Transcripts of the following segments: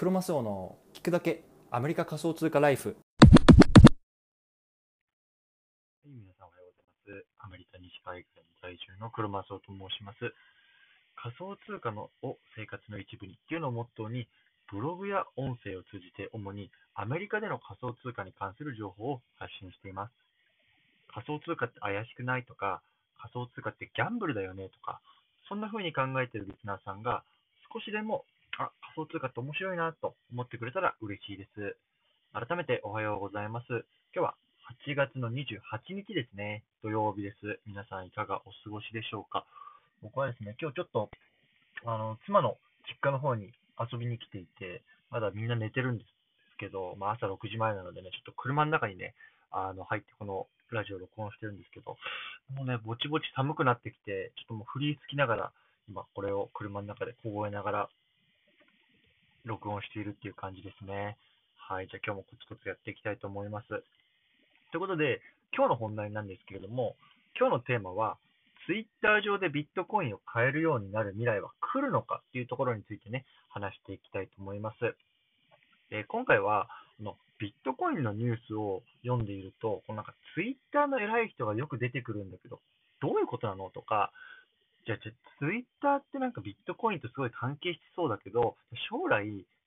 クロマスオの聞くだけアメリカ仮想通貨ライフはい、皆さんおはようございます。アメリカ西海岸在住の黒マスオと申します。仮想通貨のを生活の一部にっていうのをモットーに、ブログや音声を通じて主にアメリカでの仮想通貨に関する情報を発信しています。仮想通貨って怪しくないとか、仮想通貨ってギャンブルだよねとか、そんな風に考えているリスナーさんが少しでも、あ、仮想通貨って面白いなと思ってくれたら嬉しいです。改めておはようございます。今日は8月の28日ですね。土曜日です。皆さんいかがお過ごしでしょうか？僕はですね、今日ちょっと、あの、妻の実家の方に遊びに来ていて、まだみんな寝てるんですけど、まあ朝6時前なのでね、ちょっと車の中にね、あの、入ってこのラジオ録音してるんですけど、もうね、ぼちぼち寒くなってきて、ちょっともうフリーつきながら、今これを車の中で凍えながら、録音しているっていう感じですね。はい。じゃあ今日もコツコツやっていきたいと思います。ということで、今日の本題なんですけれども、今日のテーマは、ツイッター上でビットコインを買えるようになる未来は来るのかっていうところについてね、話していきたいと思います。え今回は、あのビットコインのニュースを読んでいると、このなんかツイッターの偉い人がよく出てくるんだけど、どういうことなのとか、じゃあ、ツイッターってなんかビットコインとすごい関係しそうだけど、将来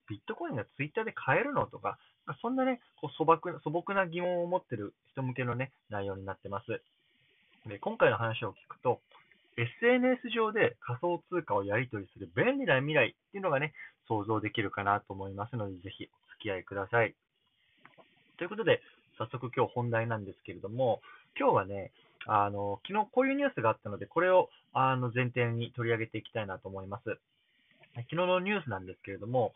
ビットコインがツイッターで買えるのとか、そんなね、こう素朴な素朴な疑問を持ってる人向けのね、内容になってます。で今回の話を聞くと、SNS 上で仮想通貨をやり取りする便利な未来っていうのがね、想像できるかなと思いますので、ぜひお付き合いください。ということで、早速今日本題なんですけれども、今日はね、あの、昨日こういうニュースがあったので、これをあの前提に取り上げていきたいなと思います。昨日のニュースなんですけれども、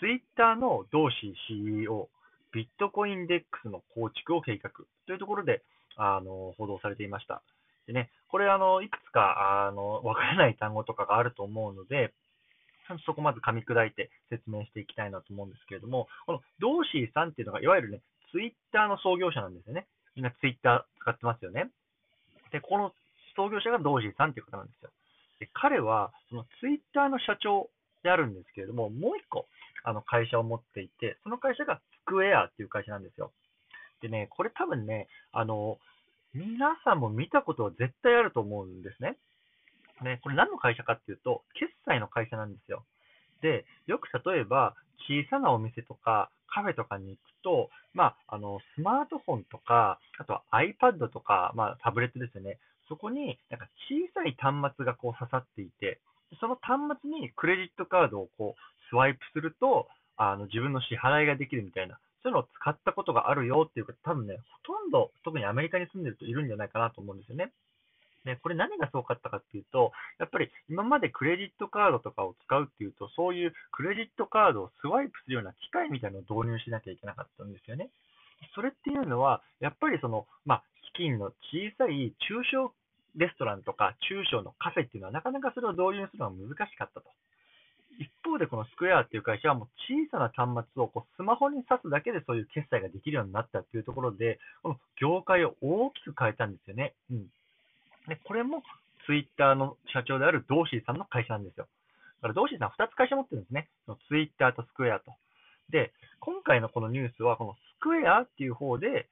ツイッターのドーシー CEO、ビットコインデックスの構築を計画というところで、あの、報道されていました。でね、これあの、いくつか、あの、わからない単語とかがあると思うので、そこまず噛み砕いて説明していきたいなと思うんですけれども、このドーシーさんっていうのが、いわゆるね、ツイッターの創業者なんですよね。みんなツイッター使ってますよね。で、この創業者がドーシーさんっていう方なんですよ。で、彼は、そのツイッターの社長であるんですけれども、もう一個、あの、会社を持っていて、その会社がスクエアっていう会社なんですよ。でね、これ多分ね、あの、皆さんも見たことは絶対あると思うんですね。ね、これ何の会社かっていうと、決済の会社なんですよ。で、よく例えば、小さなお店とか、カフェとかに行くと、まあ、あの、スマートフォンとか、あとは iPad とか、まあ、タブレットですよね。そこに、なんか小さい端末がこう刺さっていて、その端末にクレジットカードをこう、スワイプすると、あの、自分の支払いができるみたいな、そういうのを使ったことがあるよっていうか、多分ね、ほとんど、特にアメリカに住んでるといるんじゃないかなと思うんですよね。で、これ何がすごかったかっていうと、やっぱり今までクレジットカードとかを使うっていうと、そういうクレジットカードをスワイプするような機械みたいなのを導入しなきゃいけなかったんですよね。それっていうのは、やっぱりその、まあ、資金の小さい中小レストランとか中小のカフェっていうのはなかなかそれを導入するのは難しかったと。一方でこのスクエアっていう会社はもう小さな端末をこうスマホに挿すだけでそういう決済ができるようになったっていうところで、この業界を大きく変えたんですよね。うん。で、これもツイッターの社長であるドーシーさんの会社なんですよ。だからドーシーさん2つ会社持ってるんですね。そのツイッターとスクエアと。で、今回のこのニュースは、このスクエアっていう方で、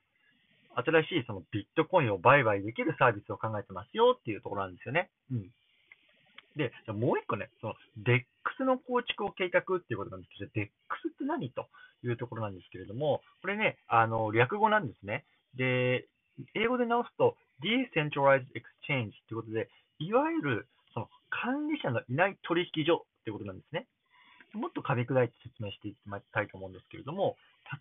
新しいそのビットコインを売買できるサービスを考えてますよっていうところなんですよね。うん。で、もう一個ね、その DEX の構築を計画っていうことなんですけど、DEX って何というところなんですけれども、これね、あの、略語なんですね。で、英語で直すと Decentralized Exchange っていうことで、いわゆるその管理者のいない取引所っていうことなんですね。もっと噛み砕いて説明していきたいと思うんですけれども、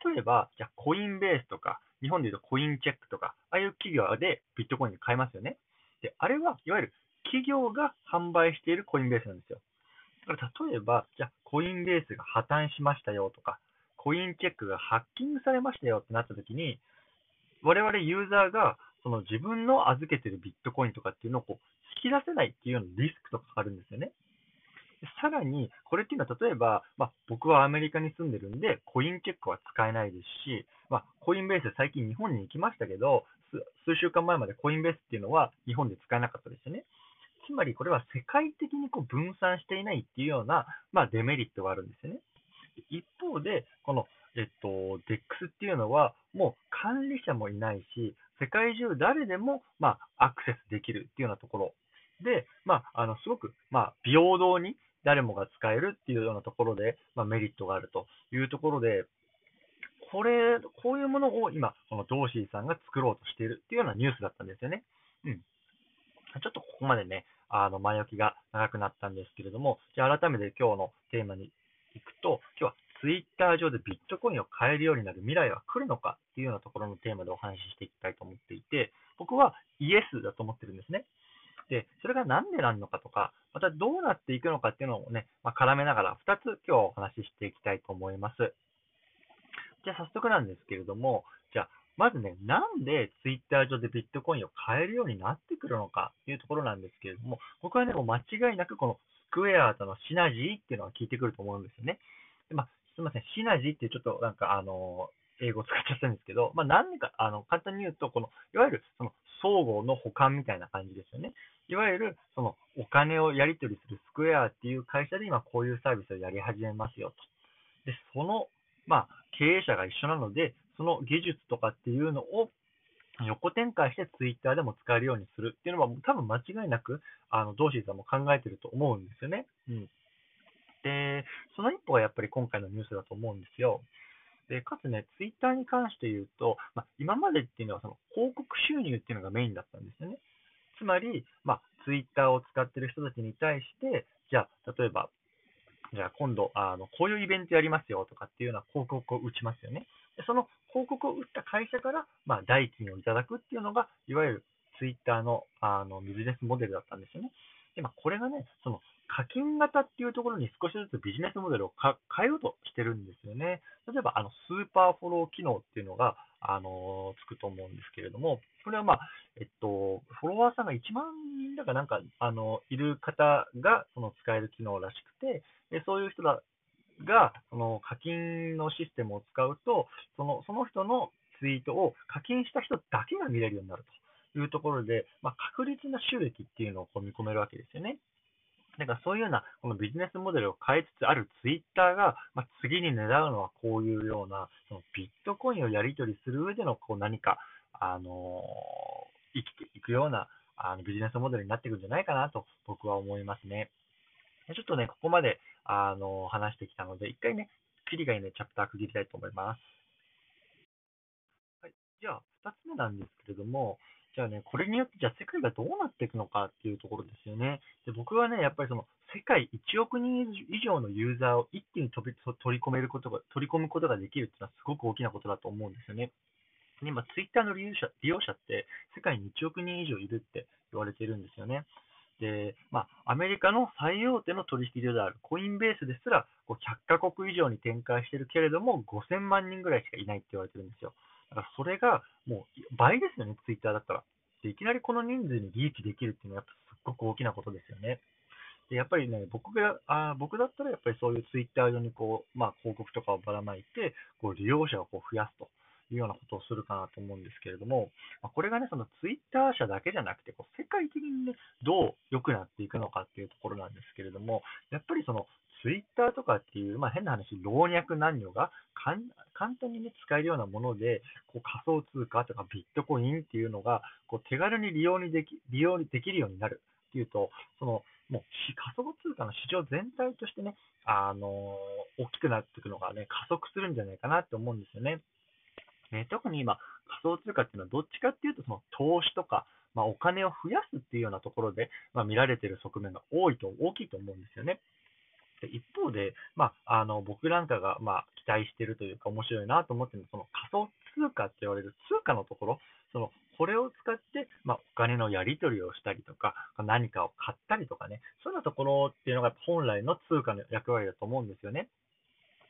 例えば、じゃあコインベースとか、日本でいうとコインチェックとか、ああいう企業でビットコイン買えますよね。で、あれはいわゆる企業が販売しているコインベースなんですよ。だから例えば、じゃあコインベースが破綻しましたよとか、コインチェックがハッキングされましたよってなった時に、我々ユーザーがその自分の預けてるビットコインとかっていうのをこう引き出せないっていうようなリスクとかあるんですよね。さらに、これっていうのは例えば、まあ、僕はアメリカに住んでるんで、コインチェックは使えないですし、まあ、コインベース最近日本に行きましたけど、数数週間前までコインベースっていうのは日本で使えなかったですよね。つまりこれは世界的にこう分散していないっていうような、まあ、デメリットがあるんですよね。一方で、この、えっと、DEX っていうのは、もう管理者もいないし、世界中誰でも、まあ、アクセスできるっていうようなところで、まあ、あの、すごく、まあ、平等に誰もが使えるっていうようなところで、まあ、メリットがあるというところで、これ、こういうものを今、このドーシーさんが作ろうとしているっていうようなニュースだったんですよね。うん。ちょっとここまでね、あの、前置きが長くなったんですけれども、じゃあ改めて今日のテーマに行くと、今日はツイッター上でビットコインを買えるようになる未来は来るのかっていうようなところのテーマでお話ししていきたいと思っていて、僕はイエスだと思ってるんですね。で、それがなんでなるのかとか、またどうなっていくのかっていうのをね、まあ、絡めながら2つ今日お話ししていきたいと思います。じゃあ早速なんですけれども、じゃあまずね、なんでツイッター上でビットコインを買えるようになってくるのかっていうところなんですけれども、僕はね、もう間違いなくこのスクエアとのシナジーっていうのが効いてくると思うんですよね。でまあ、すみません、シナジーってちょっとなんかあの、英語使っちゃったんですけど、まあ、何か、あの、簡単に言うと、この、いわゆる、その、相互の補完みたいな感じですよね。いわゆる、その、お金をやり取りするスクエアっていう会社で今こういうサービスをやり始めますよと。で、その、まあ、経営者が一緒なので、その技術とかっていうのを横展開してツイッターでも使えるようにするっていうのは多分間違いなく、あの、ドーシーさんも考えてると思うんですよね。うん。で、その一歩がやっぱり今回のニュースだと思うんですよ。で、かつね、ツイッターに関して言うと、まあ、今までっていうのはその広告収入っていうのがメインだったんですよね。つまり、まあ、ツイッターを使ってる人たちに対して、じゃあ、例えば、じゃあ今度、あの、こういうイベントやりますよとかっていうような広告を打ちますよね。でその広告を打った会社から、まあ、代金をいただくっていうのが、いわゆるツイッターのあのビジネスモデルだったんですよね。で、まあ、これがね、その課金型っていうところに少しずつビジネスモデルを変えようとしてるんですよね。例えば、あの、スーパーフォロー機能っていうのが、あのつくと思うんですけれども、これはまあ、えっと、フォロワーさんが1万人だかなんか、あの、いる方が、その使える機能らしくて、でそういう人らが、その課金のシステムを使うと、その、その人のツイートを課金した人だけが見れるようになるというところで、まあ、確実な収益っていうのをこう見込めるわけですよね。なんかそういうような、このビジネスモデルを変えつつあるツイッターが、まあ、次に狙うのはこういうような、そのビットコインをやり取りする上でのこう何か、あのー、生きていくようなあのビジネスモデルになっていくんじゃないかなと僕は思いますね。ちょっとね、ここまで、あのー、話してきたので、一回ね、切りがいいね、チャプター区切りたいと思います。はい。じゃあ、二つ目なんですけれども、じゃあね、これによって、じゃあ世界がどうなっていくのかっていうところですよね。で僕はね、やっぱりその、世界1億人以上のユーザーを一気に飛び取り込めることが、取り込むことができるっていうのはすごく大きなことだと思うんですよね。で今、ツイッターの利用者利用者って世界に1億人以上いるって言われてるんですよね。で、まあ、アメリカの最大手の取引所であるコインベースですら、こう100カ国以上に展開してるけれども、5000万人ぐらいしかいないって言われてるんですよ。だからそれがもう倍ですよね、ツイッターだったら。で、いきなりこの人数にリーチできるっていうのはやっぱすっごく大きなことですよね。で、やっぱりね、僕が、あ僕だったらやっぱりそういうツイッター上にこう、まあ広告とかをばらまいて、こう利用者をこう増やすと。いうようなことをするかなと思うんですけれども、ま、これがね、そのツイッター社だけじゃなくて、こう世界的にね、どう良くなっていくのかっていうところなんですけれども、やっぱりそのツイッターとかっていう、まあ、変な話、老若男女が簡単に、ね、使えるようなもので、こう仮想通貨とかビットコインっていうのがこう手軽に利用にでき利用できるようになるっていうと、そのもう仮想通貨の市場全体としてね、あのー、大きくなっていくのがね、加速するんじゃないかなって思うんですよね。ね特に今、仮想通貨っていうのはどっちかっていうと、その投資とか、まあ、お金を増やすっていうようなところで、まあ、見られている側面が多いと、大きいと思うんですよね。で一方で、まあ、あの僕なんかが、まあ、期待しているというか、面白いなと思っているのは、その仮想通貨って言われる通貨のところ、そのこれを使って、まあ、お金のやり取りをしたりとか、何かを買ったりとかね、そういうようなところっていうのが本来の通貨の役割だと思うんですよね。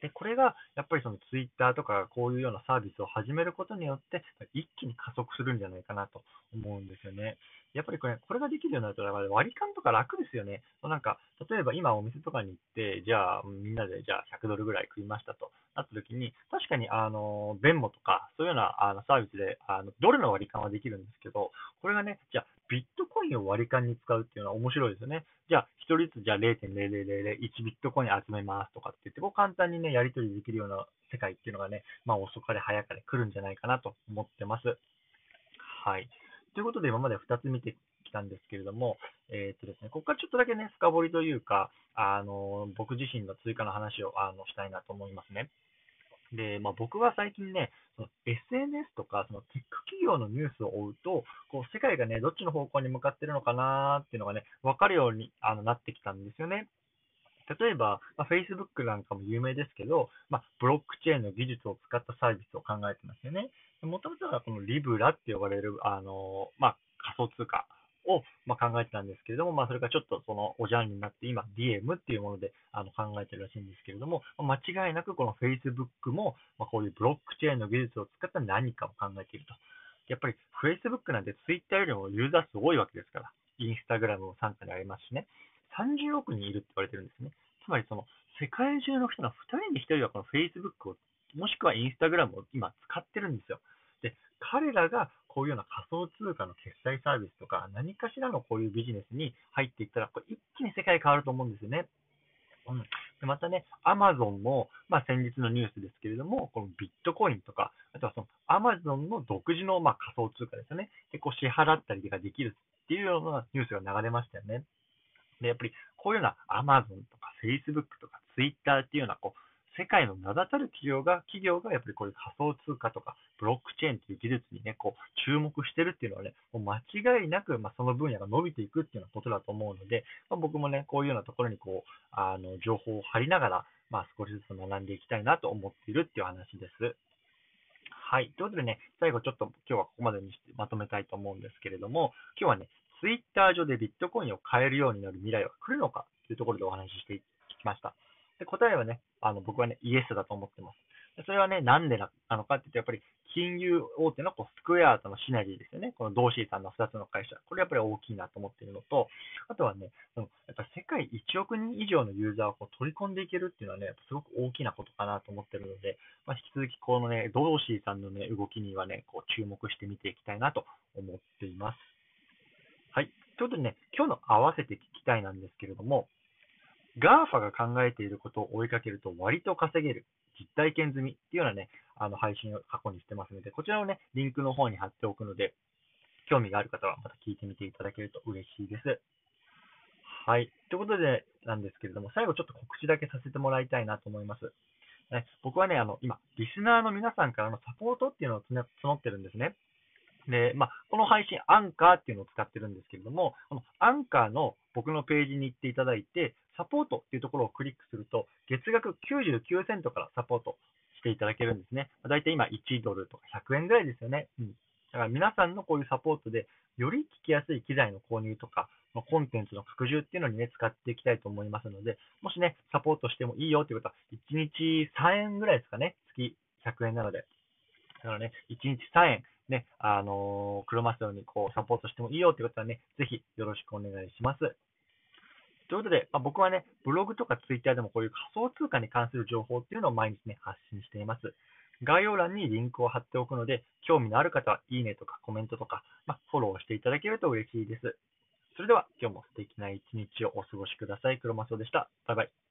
で、これがやっぱりそのツイッターとかこういうようなサービスを始めることによって、一気に加速するんじゃないかなと思うんですよね。やっぱりこれ、これができるようになると、割り勘とか楽ですよね。なんか、例えば今お店とかに行って、じゃあみんなでじゃあ100ドルぐらい食いましたとなった時に、確かにあの、ベンモとか、そういうようなあのサービスで、あの、ドルの割り勘はできるんですけど、これがね、じゃあビットインを割り勘に使うっていうのは面白いですよね。じゃあ、一人ずつじゃあ0.0001ビットコイン集めますとかって言って、こう簡単にね、やり取りできるような世界っていうのがね、まあ遅かれ早かれ来るんじゃないかなと思ってます。はい。ということで、今まで2つ見てきたんですけれども、えーっとですね、ここからちょっとだけね、深掘りというか、あの、僕自身の追加の話をあのしたいなと思いますね。で、まあ、僕は最近ね、SNS かそのテック企業のニュースを追うと、こう世界がね、どっちの方向に向かってるのかなっていうのがね、分かるようにあのなってきたんですよね。例えば、まあ、Facebook なんかも有名ですけど、まあ、ブロックチェーンの技術を使ったサービスを考えてますよね。もともとはこのリブラって呼ばれる、あの、まあ、仮想通貨を、まあ、考えてたんですけれども、まあ、それがちょっとそのおジャンルになって、今、DM っていうものであの考えてるらしいんですけれども、間違いなくこの Facebook も、まあ、こういうブロックチェーンの技術を使った何かを考えていると。やっぱり Facebook なんて Twitter よりもユーザー数多いわけですから、Instagram も傘下にありますしね、30億人いるって言われてるんですね。つまりその世界中の人の2人に1人はこの Facebook を、もしくは Instagram を今使ってるんですよ。で、彼らがこういうような仮想通貨の決済サービスとか、何かしらのこういうビジネスに入っていったら、これ一気に世界変わると思うんですよね。うん、でまたね、アマゾンも、まあ、先日のニュースですけれども、このビットコインとか、あとはそのアマゾンの独自のまあ仮想通貨ですよね。で、こう支払ったりができるっていうようなニュースが流れましたよね。で、やっぱりこういうようなアマゾンとか Facebook とか Twitter っていうようなこう世界の名だたる企業が、企業がやっぱりこういう仮想通貨とかブロックチェーンという技術にね、こう注目してるっていうのはね、もう間違いなく、まあ、その分野が伸びていくっていうようなことだと思うので、まあ、僕もね、こういうようなところにこう、あの、情報を張りながら、まあ、少しずつ学んでいきたいなと思っているっていう話です。はい。ということでね、最後ちょっと今日はここまでにしてまとめたいと思うんですけれども、今日はね、ツイッター上でビットコインを買えるようになる未来は来るのかというところでお話ししてきました。で答えはね、あの僕はね、イエスだと思ってます。それはね、なんでなのかって言うと、やっぱり金融大手のこうスクエアとのシナジーですよね。このドーシーさんの2つの会社。これやっぱり大きいなと思っているのと、あとはね、そのやっぱ世界1億人以上のユーザーをこう取り込んでいけるっていうのはね、すごく大きなことかなと思ってるので、まあ、引き続きこのね、ドーシーさんのね、動きにはね、こう注目して見ていきたいなと思っています。はい。ということでね、今日の合わせて聞きたいなんですけれども、GAFA が考えていることを追いかけると割と稼げる実体験済みっていうようなね、あの配信を過去にしてますので、こちらをね、リンクの方に貼っておくので、興味がある方はまた聞いてみていただけると嬉しいです。はい。ということでなんですけれども、最後ちょっと告知だけさせてもらいたいなと思います。ね、僕はね、あの、今、リスナーの皆さんからのサポートっていうのを募ってるんですね。で、まあ、この配信、アンカーっていうのを使ってるんですけれども、このアンカーの僕のページに行っていただいて、サポートっていうところをクリックすると、月額99セントからサポートしていただけるんですね。だいたい今1ドルとか100円ぐらいですよね。うん。だから皆さんのこういうサポートで、より聞きやすい機材の購入とか、コンテンツの拡充っていうのにね、使っていきたいと思いますので、もしね、サポートしてもいいよっていうことは、1日3円ぐらいですかね。月100円なので。だからね、1日3円、ね、あのー、クロマスオにこうサポートしてもいいよってことはね、ぜひよろしくお願いします。ということで、まあ、僕はね、ブログとかツイッターでもこういう仮想通貨に関する情報っていうのを毎日ね、発信しています。概要欄にリンクを貼っておくので、興味のある方は、いいねとかコメントとか、まあ、フォローしていただけると嬉しいです。それでは、今日も素敵な一日をお過ごしください。クロマスオでした。バイバイ。